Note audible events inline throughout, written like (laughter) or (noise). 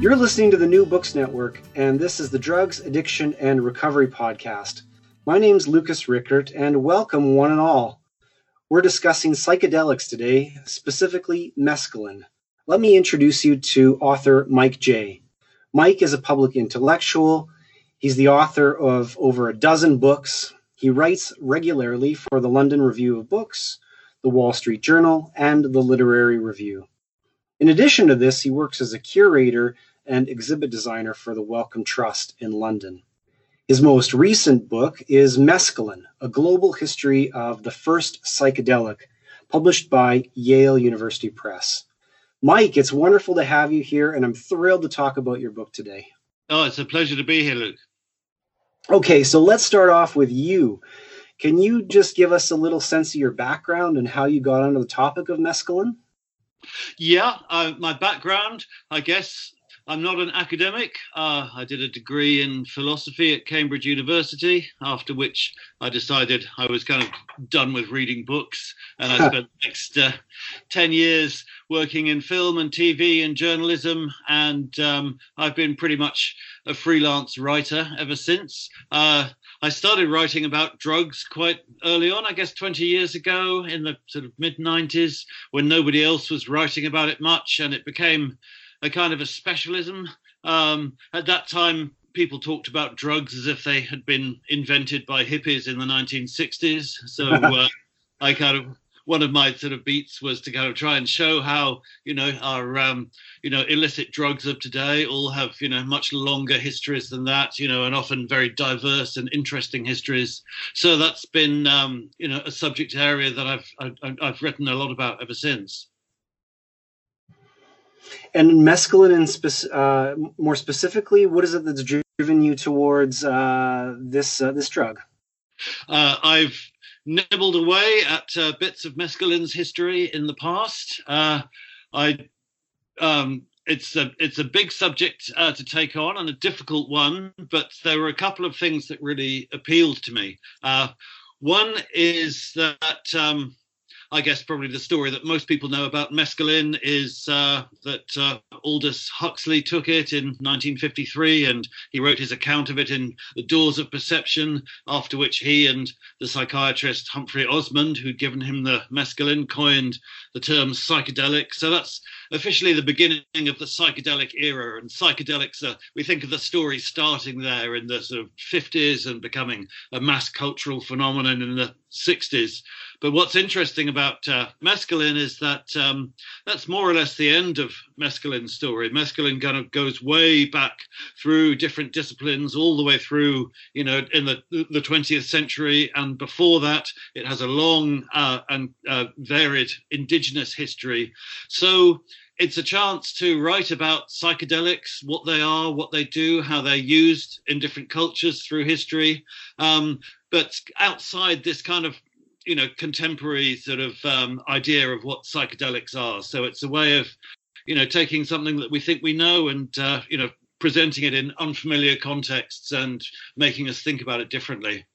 You're listening to the New Books Network, and this is the Drugs, Addiction, and Recovery Podcast. My name's Lucas Richert, and welcome one and all. We're discussing psychedelics today, specifically mescaline. Let me introduce you to author Mike Jay Mike is a public intellectual. He's the author of over a dozen books. He writes regularly for the London Review of Books, the Wall Street Journal, and the Literary Review. In addition to this, he works as a curator and exhibit designer for the Wellcome Trust in London. His most recent book is Mescaline, a global history of the first psychedelic, published by Yale University Press. Mike, it's wonderful to have you here, and I'm thrilled to talk about your book today. Oh, it's a pleasure to be here, Luke. Okay, so let's start off with you. Can you just give us a little sense of your background and how you got onto the topic of mescaline? Yeah, uh, my background, I guess, I'm not an academic. Uh, I did a degree in philosophy at Cambridge University, after which I decided I was kind of done with reading books. And I spent the next uh, 10 years working in film and TV and journalism. And um, I've been pretty much a freelance writer ever since. Uh, I started writing about drugs quite early on, I guess 20 years ago in the sort of mid 90s when nobody else was writing about it much. And it became a kind of a specialism. Um, at that time, people talked about drugs as if they had been invented by hippies in the 1960s. So (laughs) uh, I kind of one of my sort of beats was to kind of try and show how you know our um, you know illicit drugs of today all have you know much longer histories than that you know and often very diverse and interesting histories so that's been um, you know a subject area that I've, I've I've written a lot about ever since and mescaline, and spe- uh, more specifically, what is it that's driven you towards uh, this uh, this drug? Uh, I've nibbled away at uh, bits of mescaline's history in the past. Uh, I um, it's a it's a big subject uh, to take on and a difficult one, but there were a couple of things that really appealed to me. Uh, one is that um, I guess probably the story that most people know about mescaline is uh, that uh, Aldous Huxley took it in 1953 and he wrote his account of it in The Doors of Perception, after which he and the psychiatrist Humphrey Osmond, who'd given him the mescaline, coined the term psychedelic. So that's officially the beginning of the psychedelic era. And psychedelics, are, we think of the story starting there in the sort of 50s and becoming a mass cultural phenomenon in the 60s. But what's interesting about uh, mescaline is that um, that's more or less the end of mescaline's story. Mescaline kind of goes way back through different disciplines, all the way through, you know, in the the 20th century, and before that, it has a long uh, and uh, varied indigenous history. So it's a chance to write about psychedelics, what they are, what they do, how they're used in different cultures through history. Um, but outside this kind of you know contemporary sort of um, idea of what psychedelics are. So it's a way of you know taking something that we think we know and uh, you know presenting it in unfamiliar contexts and making us think about it differently.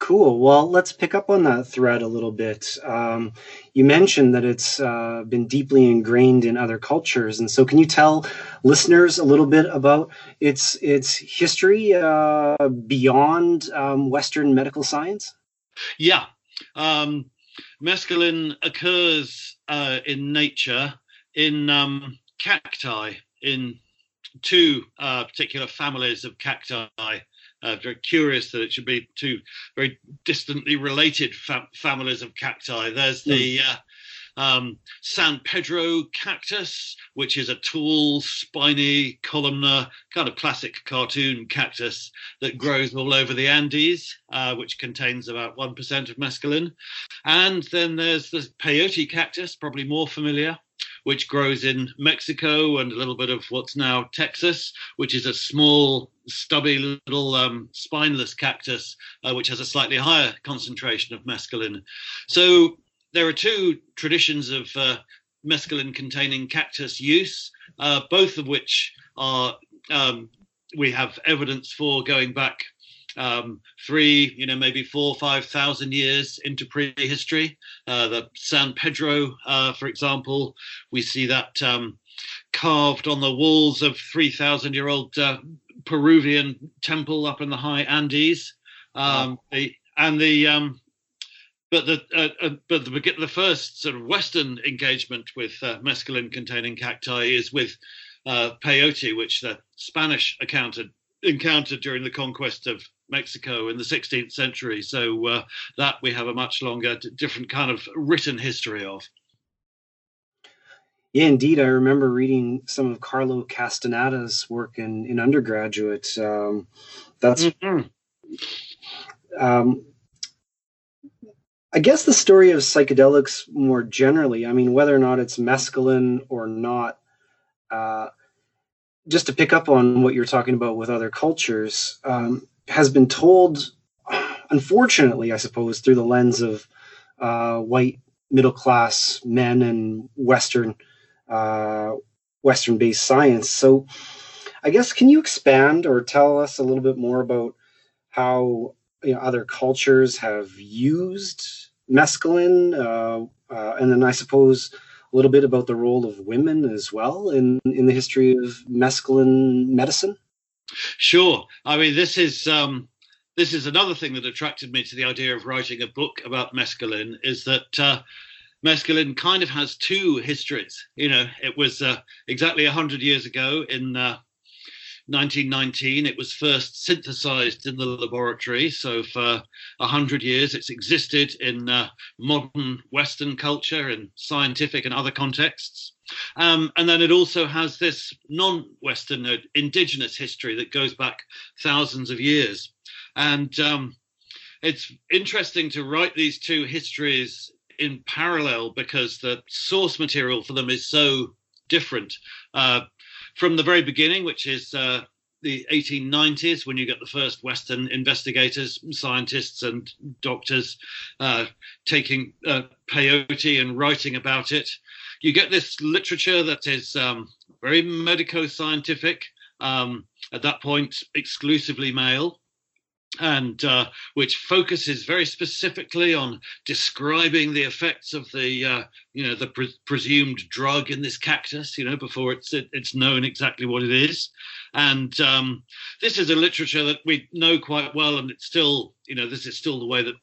Cool. Well, let's pick up on that thread a little bit. Um, you mentioned that it's uh, been deeply ingrained in other cultures, and so can you tell listeners a little bit about its its history uh, beyond um, Western medical science? Yeah, um, mescaline occurs uh, in nature in um, cacti, in two uh, particular families of cacti. Uh, very curious that it should be two very distantly related fa- families of cacti. There's the uh, um, San Pedro cactus, which is a tall, spiny, columnar, kind of classic cartoon cactus that grows all over the Andes, uh, which contains about 1% of mescaline. And then there's the peyote cactus, probably more familiar, which grows in Mexico and a little bit of what's now Texas, which is a small, stubby little um, spineless cactus, uh, which has a slightly higher concentration of mescaline. So there are two traditions of uh, mescaline containing cactus use, uh, both of which are um, we have evidence for going back um, three, you know, maybe four, five thousand years into prehistory. Uh, the San Pedro, uh, for example, we see that um, carved on the walls of 3,000 year old uh, Peruvian temple up in the high Andes. Um, the, and the um, but the uh, uh, but the the first sort of Western engagement with uh, mescaline containing cacti is with uh, peyote, which the Spanish encountered encountered during the conquest of Mexico in the 16th century. So uh, that we have a much longer, different kind of written history of. Yeah, indeed. I remember reading some of Carlos Castaneda's work in, in undergraduate. Um, that's mm-hmm. um, I guess the story of psychedelics more generally, I mean, whether or not it's mescaline or not, uh, just to pick up on what you're talking about with other cultures, um, has been told, unfortunately, I suppose, through the lens of uh, white middle class men and Western uh, Western based science. So, I guess can you expand or tell us a little bit more about how you know, other cultures have used mescaline, uh, uh, and then I suppose a little bit about the role of women as well in in the history of mescaline medicine. Sure. I mean, this is um, this is another thing that attracted me to the idea of writing a book about mescaline. Is that uh, mescaline kind of has two histories. You know, it was uh, exactly hundred years ago in uh, 1919, it was first synthesized in the laboratory. So for 100 years, it's existed in uh, modern Western culture and scientific and other contexts. Um, and then it also has this non Western, uh, indigenous history that goes back thousands of years. And um, it's interesting to write these two histories in parallel because the source material for them is so different. Uh, from the very beginning, which is uh, the 1890s, when you get the first Western investigators, scientists, and doctors uh, taking uh, peyote and writing about it, you get this literature that is um, very medico scientific, um, at that point, exclusively male and uh, which focuses very specifically on describing the effects of the uh, you know the pre- presumed drug in this cactus you know before it's it, it's known exactly what it is. And um, this is a literature that we know quite well and it's still you know this is still the way that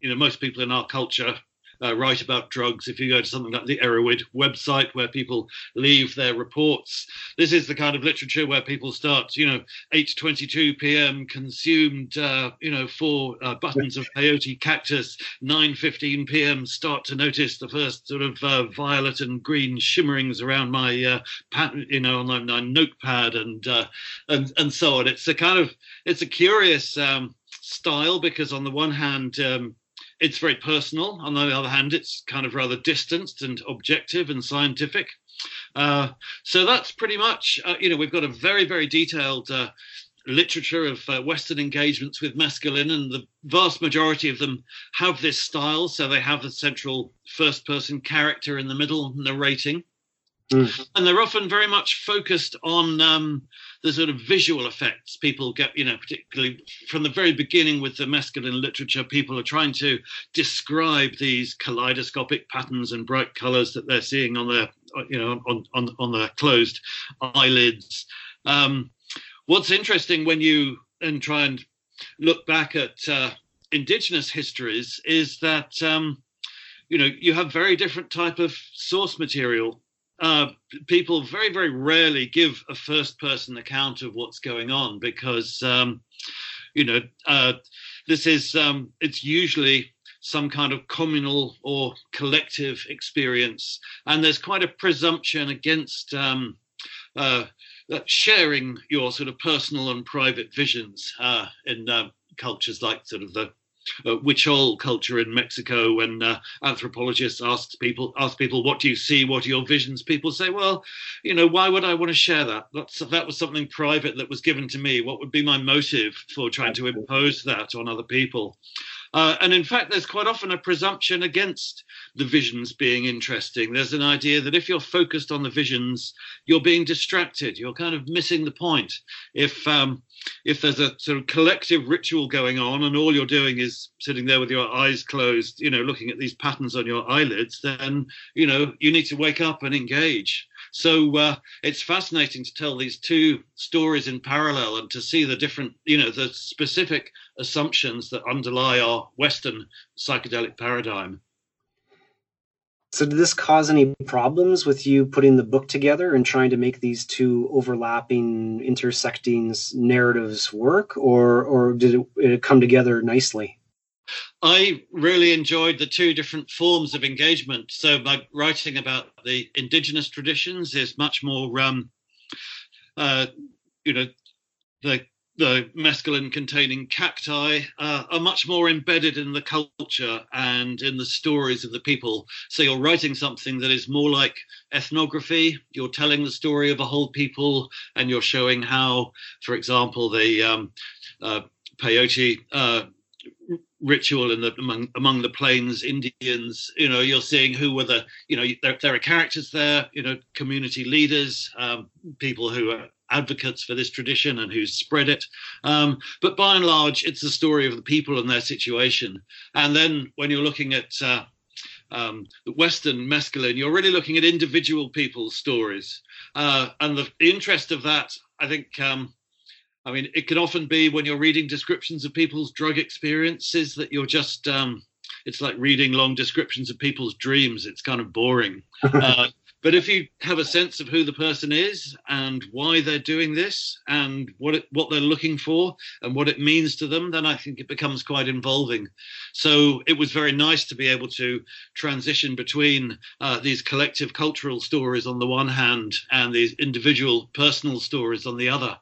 you know most people in our culture uh, write about drugs. If you go to something like the Erowid website where people leave their reports, this is the kind of literature where people start, you know, 8:22 p.m. consumed, uh, you know, four uh, buttons of peyote cactus. 9:15 p.m. start to notice the first sort of uh, violet and green shimmerings around my, uh, you know, on my, my notepad and uh, and and so on. It's a kind of it's a curious. Um, style because on the one hand um, it's very personal. On the other hand, it's kind of rather distanced and objective and scientific. Uh, so that's pretty much, uh, you know, we've got a very, very detailed uh, literature of uh, Western engagements with mescaline, and the vast majority of them have this style. So they have a central first person character in the middle narrating. Mm. And they're often very much focused on um, the sort of visual effects people get, you know, particularly from the very beginning with the mescaline literature, people are trying to describe these kaleidoscopic patterns and bright colors that they're seeing on their, you know, on, on, on their closed eyelids. Um, what's interesting when you and try and look back at uh, indigenous histories is that um, you know you have very different type of source material. Uh, people very very rarely give a first person account of what's going on because um, you know uh, this is um, it's usually some kind of communal or collective experience, and there's quite a presumption against um, uh, sharing your sort of personal and private visions uh, in uh, cultures like sort of the uh, Huichol culture in Mexico, when uh, anthropologists ask people ask people, "What do you see? What are your visions?" People say, "Well, you know, why would I want to share that? That's that was something private that was given to me. What would be my motive for trying to impose that on other people?" Uh, and in fact, there's quite often a presumption against the visions being interesting. There's an idea that if you're focused on the visions, you're being distracted. You're kind of missing the point. If um, if there's a sort of collective ritual going on and all you're doing is sitting there with your eyes closed, you know, looking at these patterns on your eyelids, then you know you need to wake up and engage. So uh, it's fascinating to tell these two stories in parallel and to see the different, you know, the specific assumptions that underlie our Western psychedelic paradigm. So, did this cause any problems with you putting the book together and trying to make these two overlapping, intersecting narratives work, or or did it, it come together nicely? I really enjoyed the two different forms of engagement. So, my writing about the indigenous traditions is much more, um, uh, you know, the the mescaline containing cacti uh, are much more embedded in the culture and in the stories of the people. So you're writing something that is more like ethnography. You're telling the story of a whole people, and you're showing how, for example, the um, uh, peyote uh, ritual the among among the plains Indians. You know, you're seeing who were the you know there, there are characters there. You know, community leaders, um, people who are advocates for this tradition and who spread it. Um, but by and large, it's the story of the people and their situation. And then when you're looking at uh, um, Western mescaline, you're really looking at individual people's stories. Uh, and the, the, interest of that, I think, um, I mean, it can often be when you're reading descriptions of people's drug experiences that you're just, um, it's like reading long descriptions of people's dreams. It's kind of boring. (laughs) Uh, but if you have a sense of who the person is and why they're doing this and what it, what they're looking for and what it means to them, then I think it becomes quite involving. So it was very nice to be able to transition between uh, these collective cultural stories on the one hand and these individual personal stories on the other.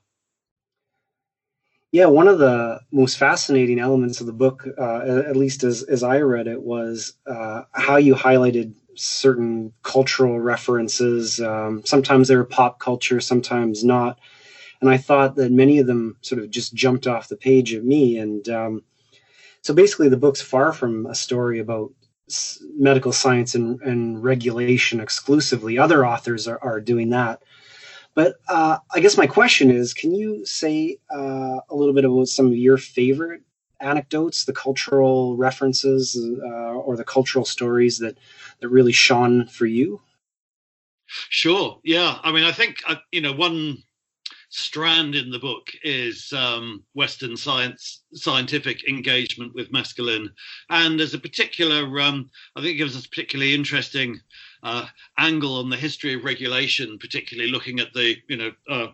Yeah, one of the most fascinating elements of the book, uh, at least as, as I read it, was uh, how you highlighted certain cultural references. Um, sometimes they were pop culture, sometimes not. And I thought that many of them sort of just jumped off the page at me. And um, so basically, the book's far from a story about medical science and, and regulation exclusively. Other authors are, are doing that. But uh, I guess my question is can you say uh, a little bit about some of your favorite anecdotes, the cultural references, uh, or the cultural stories that, that really shone for you? Sure. Yeah. I mean, I think, uh, you know, one strand in the book is um, Western science, scientific engagement with mescaline, and there's a particular, um, I think, it gives us particularly interesting uh, angle on the history of regulation, particularly looking at the you know uh,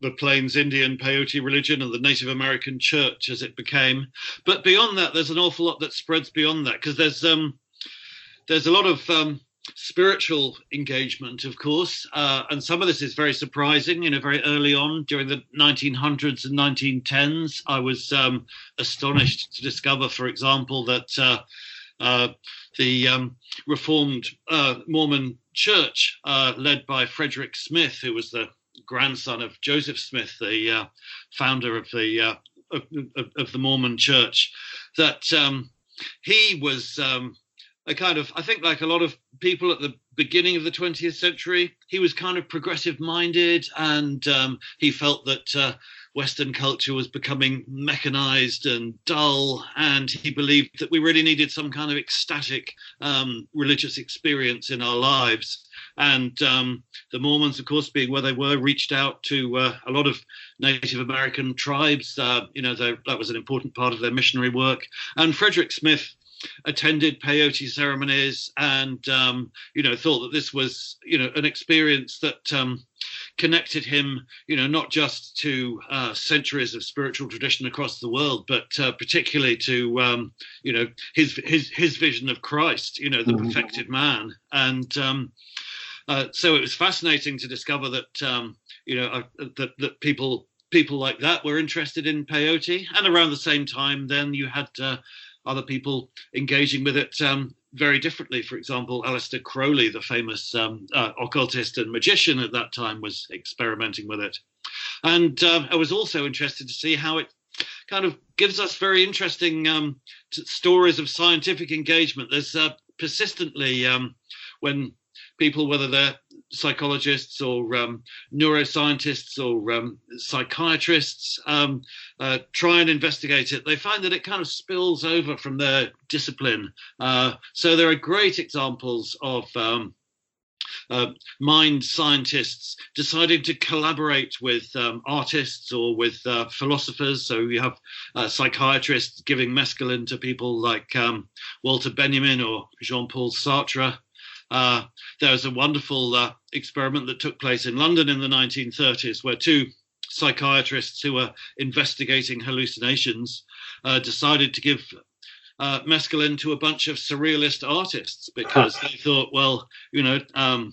the Plains Indian peyote religion and the Native American church as it became. But beyond that, there's an awful lot that spreads beyond that because there's um, there's a lot of um, spiritual engagement, of course, uh, and some of this is very surprising. You know, very early on during the 1900s and 1910s, I was um, astonished to discover, for example, that uh, uh, the um, Reformed uh, Mormon Church, uh, led by Frederick Smith, who was the grandson of Joseph Smith, the uh, founder of the of, of, the Mormon Church, that um, he was um, a kind of, I think, like a lot of people at the beginning of the 20th century, he was kind of progressive minded, and um, he felt that uh, Western culture was becoming mechanized and dull, and he believed that we really needed some kind of ecstatic um, religious experience in our lives. And um, the Mormons, of course, being where they were, reached out to uh, a lot of Native American tribes. Uh, you know, that was an important part of their missionary work. And Frederick Smith attended peyote ceremonies and um, you know thought that this was you know an experience that um, connected him you know not just to uh, centuries of spiritual tradition across the world but uh, particularly to um, you know his his his vision of Christ you know the mm-hmm. perfected man and um, uh, so it was fascinating to discover that um, you know uh, that that people people like that were interested in peyote and around the same time then you had uh, other people engaging with it um, very differently. For example, Aleister Crowley, the famous um, uh, occultist and magician at that time, was experimenting with it. And uh, I was also interested to see how it kind of gives us very interesting um, t- stories of scientific engagement. There's uh, persistently, um, when people, whether they're psychologists or um, neuroscientists or um, psychiatrists um, uh, try and investigate it, they find that it kind of spills over from their discipline. Uh, so there are great examples of. Um, uh, mind scientists deciding to collaborate with um, artists or with uh, philosophers. So you have uh, psychiatrists giving mescaline to people like um, Walter Benjamin or Jean Paul Sartre. Uh, there was a wonderful uh, experiment that took place in London in the 1930s where two psychiatrists who were investigating hallucinations uh, decided to give uh, mescaline to a bunch of surrealist artists because (laughs) they thought, well, you know, um,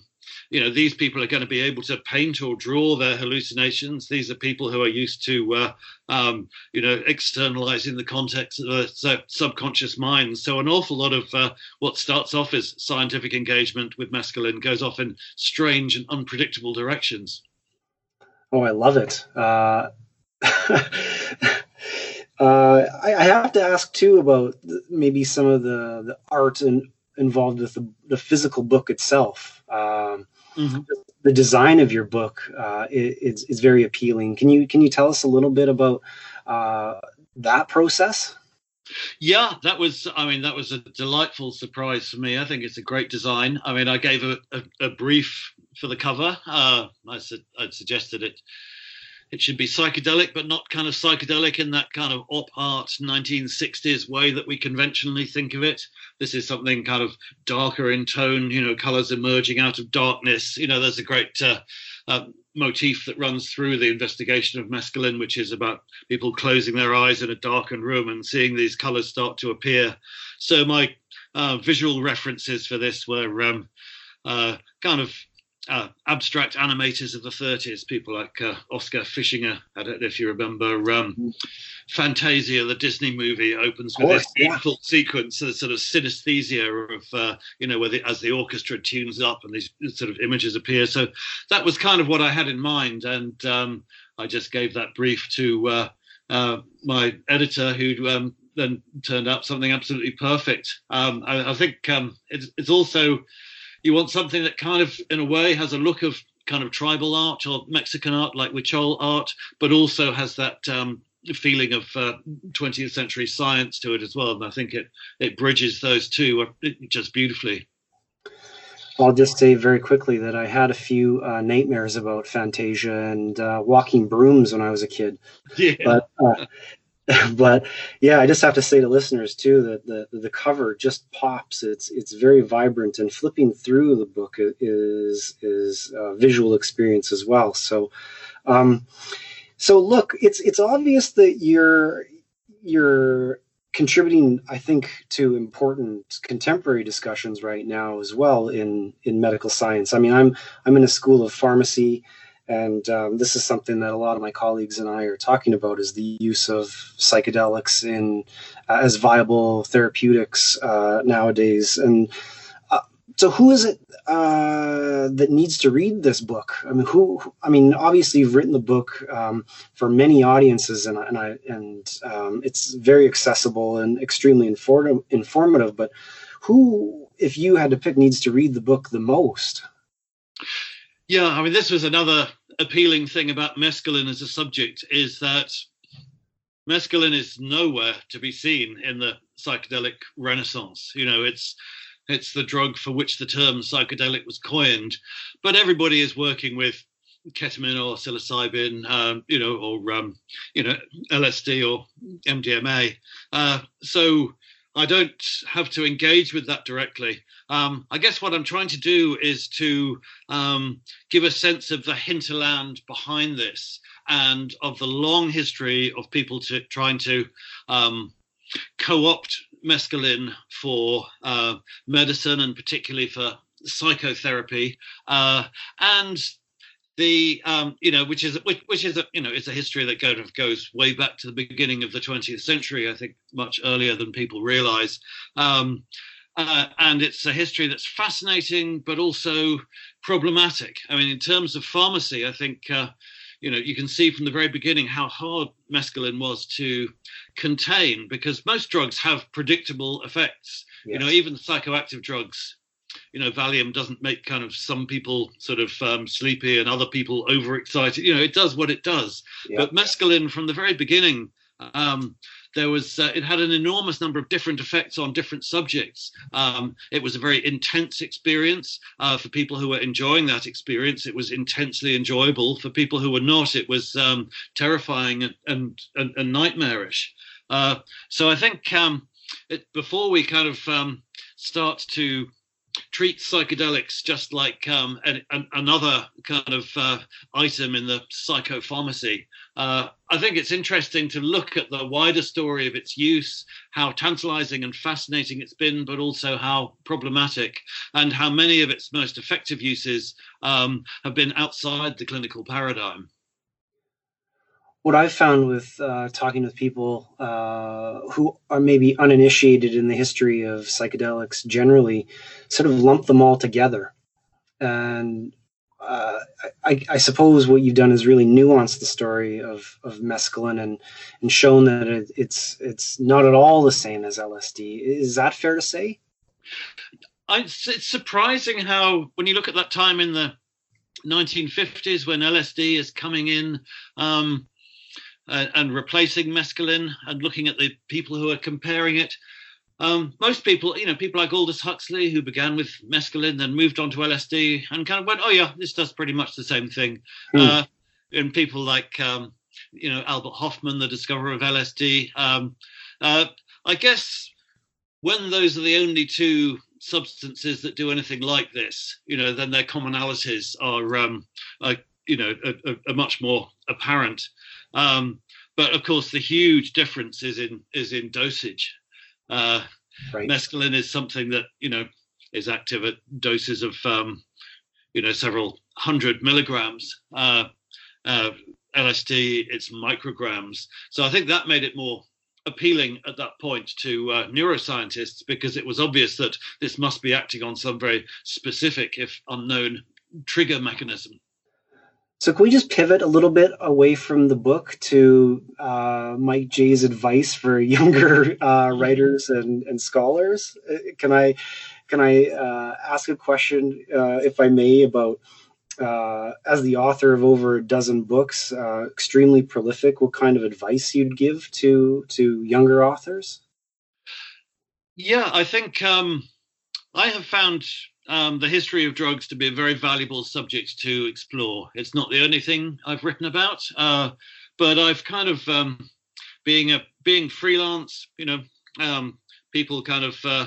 you know these people are going to be able to paint or draw their hallucinations. These are people who are used to uh, um, you know externalizing the context of the subconscious mind. So an awful lot of uh, what starts off as scientific engagement with mescaline goes off in strange and unpredictable directions. Oh i love it. Uh, (laughs) uh I, I, have to ask too about maybe some of the, the art and involved with the, the physical book itself. Um, mm-hmm. The design of your book uh, is, is very appealing. Can you can you tell us a little bit about uh, that process? Yeah, that was. I mean, that was a delightful surprise for me. I think it's a great design. I mean, I gave a, a, a brief for the cover. Uh, I said I'd suggested it it should be psychedelic, but not kind of psychedelic in that kind of op art 1960s way that we conventionally think of it. This is something kind of darker in tone, you know, colors emerging out of darkness. You know, there's a great uh, uh, motif that runs through the investigation of mescaline, which is about people closing their eyes in a darkened room and seeing these colors start to appear. So my uh, visual references for this were um, uh, kind of uh, abstract animators of the 30s, people like uh, Oskar Fischinger. I don't know if you remember um, Fantasia, the Disney movie, opens with this beautiful sequence, a sort of synesthesia of, uh, you know, where the, as the orchestra tunes up and these sort of images appear. So that was kind of what I had in mind. And um, I just gave that brief to uh, uh, my editor, who um, then turned out something absolutely perfect. Um, I, I, think um, it's, it's also you want something that kind of, in a way, has a look of kind of tribal art or Mexican art, like Huichol art, but also has that um, feeling of uh, 20th century science to it as well. And I think it it bridges those two uh, just beautifully. I'll just say very quickly that I had a few uh, nightmares about Fantasia and uh, walking brooms when I was a kid. (laughs) Yeah. But uh, (laughs) but yeah, I just have to say to listeners too that the the cover just pops. It's it's very vibrant, and flipping through the book is is a visual experience as well. So, um, so look, it's it's obvious that you're you're contributing, I think, to important contemporary discussions right now as well in in medical science. I mean, I'm I'm in a school of pharmacy and um, this is something that a lot of my colleagues and I are talking about is the use of psychedelics in uh, as viable therapeutics uh, nowadays. And uh, so, who is it uh, that needs to read this book? I mean, who? I mean, obviously, you've written the book um, for many audiences, and and I and um, it's very accessible and extremely informative. Informative, but who, if you had to pick, needs to read the book the most? Yeah, I mean, this was another appealing thing about mescaline as a subject is that mescaline is nowhere to be seen in the psychedelic renaissance. You know, it's it's the drug for which the term psychedelic was coined, but everybody is working with ketamine or psilocybin, um, you know, or um, you know, LSD or MDMA. Uh, so I don't have to engage with that directly. Um, I guess what I'm trying to do is to um, give a sense of the hinterland behind this and of the long history of people to, trying to um, co-opt mescaline for uh, medicine and particularly for psychotherapy uh, and the um, you know which is which, which is a you know it's a history that kind of goes way back to the beginning of the 20th century i think much earlier than people realize. Um, uh, and it's a history that's fascinating but also problematic. I mean in terms of pharmacy i think uh, you know you can see from the very beginning how hard mescaline was to contain because most drugs have predictable effects. Yes. you know even psychoactive drugs you know valium doesn't make kind of some people sort of um, sleepy and other people overexcited. You know it does what it does. Yeah. but mescaline from the very beginning um, there was uh, it had an enormous number of different effects on different subjects. Um, it was a very intense experience uh, for people who were enjoying that experience. It was intensely enjoyable. For people who were not it was um, terrifying and, and, and, and nightmarish. Uh, so i think um, it, before we kind of um, start to treat psychedelics just like um, an, an, another kind of uh, item in the psychopharmacy. Uh, I think it's interesting to look at the wider story of its use, how tantalizing and fascinating it's been, but also how problematic, and how many of its most effective uses um, have been outside the clinical paradigm what I've found with uh, talking with people uh, who are maybe uninitiated in the history of psychedelics generally, sort of lump them all together. And uh, I, I, suppose what you've done is really nuanced the story of, of mescaline and, and shown that it, it's it's not at all the same as LSD. Is that fair to say? I, it's surprising how, when you look at that time in the 1950s when LSD is coming in, um, uh, and replacing mescaline and looking at the people who are comparing it. Um, most people, you know, people like Aldous Huxley, who began with mescaline, then moved on to LSD, and kind of went, "Oh yeah, this does pretty much the same thing." Mm. Uh, and people like, um, you know, Albert Hofmann, the discoverer of LSD. Um, uh, I guess when those are the only two substances that do anything like this, you know, then their commonalities are, um, are you know, are, are much more apparent. Um, but of course, the huge difference is in is in dosage. Uh, right. Mescaline is something that you know is active at doses of um, you know several hundred milligrams. Uh, uh, LSD, it's micrograms. So I think that made it more appealing at that point to uh, neuroscientists because it was obvious that this must be acting on some very specific, if unknown, trigger mechanism. So can we just pivot a little bit away from the book to uh, Mike Jay's advice for (laughs) younger uh, writers and, and scholars? Uh, can I can I uh, ask a question, uh, if I may, about uh, as the author of over a dozen books, extremely prolific, what kind of advice you'd give to to younger authors? Yeah, I think um, I have found um, the history of drugs to be a very valuable subject to explore. It's not the only thing I've written about, uh, but I've kind of um, being a being freelance, you know, um, people kind of uh,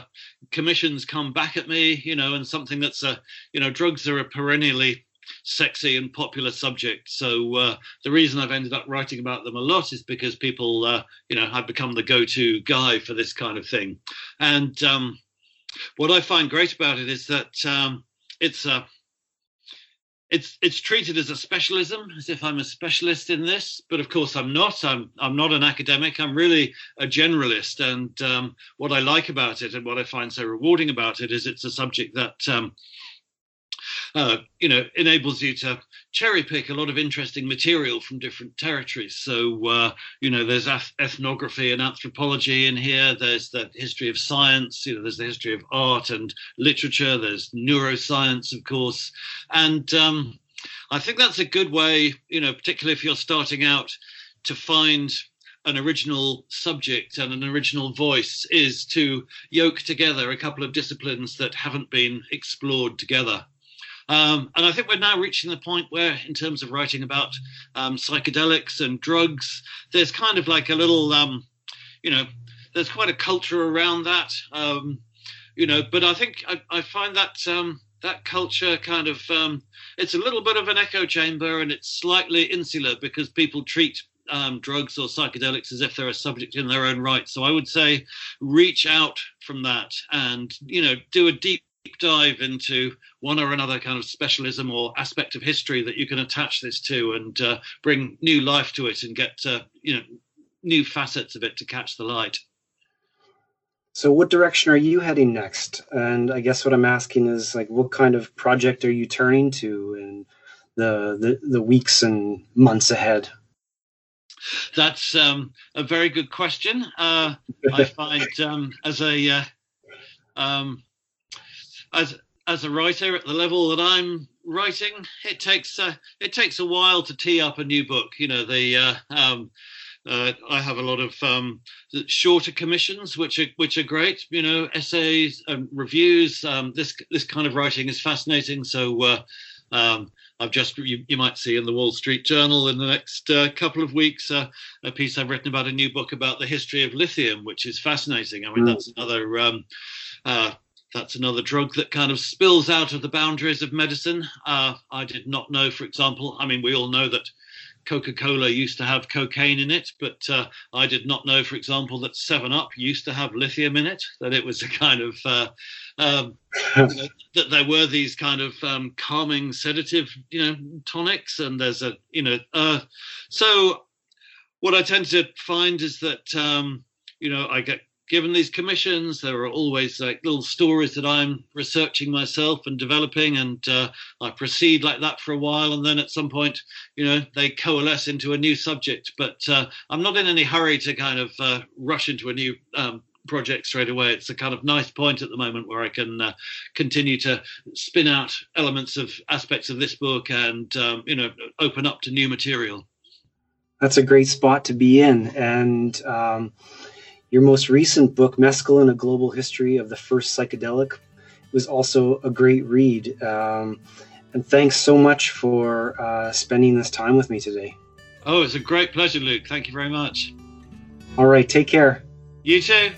commissions come back at me, you know, and something that's a, you know, drugs are a perennially sexy and popular subject. So uh, the reason I've ended up writing about them a lot is because people, uh, you know, have become the go-to guy for this kind of thing, and um, what I find great about it is that um, it's a it's it's treated as a specialism, as if I'm a specialist in this. But of course, I'm not. I'm I'm not an academic. I'm really a generalist. And um, what I like about it, and what I find so rewarding about it, is it's a subject that um, uh, you know, enables you to cherry pick a lot of interesting material from different territories. So, uh, you know, there's ethnography and anthropology in here. There's the history of science. You know, there's the history of art and literature. There's neuroscience, of course, and um, I think that's a good way, you know, particularly if you're starting out, to find an original subject and an original voice is to yoke together a couple of disciplines that haven't been explored together. Um, and I think we're now reaching the point where, in terms of writing about um, psychedelics and drugs, there's kind of like a little, um, you know, there's quite a culture around that, um, you know. But I think I, I find that um, that culture kind of um, it's a little bit of an echo chamber, and it's slightly insular because people treat um, drugs or psychedelics as if they're a subject in their own right. So I would say reach out from that and you know do a deep dive into one or another kind of specialism or aspect of history that you can attach this to and uh, bring new life to it and get uh, you know new facets of it to catch the light. So, what direction are you heading next? And I guess what I'm asking is like, what kind of project are you turning to in the the, the weeks and months ahead? That's um, a very good question. Uh, I (laughs) find um, as a uh, um, as as a writer at the level that I'm writing, it takes uh, it takes a while to tee up a new book. You know, the uh, um, uh, I have a lot of um, shorter commissions, which are which are great. You know, essays, and reviews. Um, this this kind of writing is fascinating. So uh, um, I've just you, you, might see in the Wall Street Journal in the next uh, couple of weeks uh, a piece I've written about a new book about the history of lithium, which is fascinating. I mean, mm. that's another. Um, uh, that's another drug that kind of spills out of the boundaries of medicine. Uh, I did not know, for example, I mean, we all know that Coca Cola used to have cocaine in it, but uh, I did not know, for example, that Seven Up used to have lithium in it. That it was a kind of uh, um, you know, (laughs) that there were these kind of um, calming sedative, you know, tonics, and there's a, you know, uh, so what I tend to find is that um, you know I get given these commissions, there are always like little stories that I'm researching myself and developing, and uh, I proceed like that for a while, and then at some point, you know, they coalesce into a new subject. But uh, I'm not in any hurry to kind of uh, rush into a new um, project straight away. It's a kind of nice point at the moment where I can uh, continue to spin out elements of aspects of this book and um, you know open up to new material. That's a great spot to be in, and. Um, your most recent book, Mescaline, A Global History of the First Psychedelic, was also a great read. Um, and thanks so much for uh, spending this time with me today. Oh, it's a great pleasure, Luke. Thank you very much. All right, take care. You too.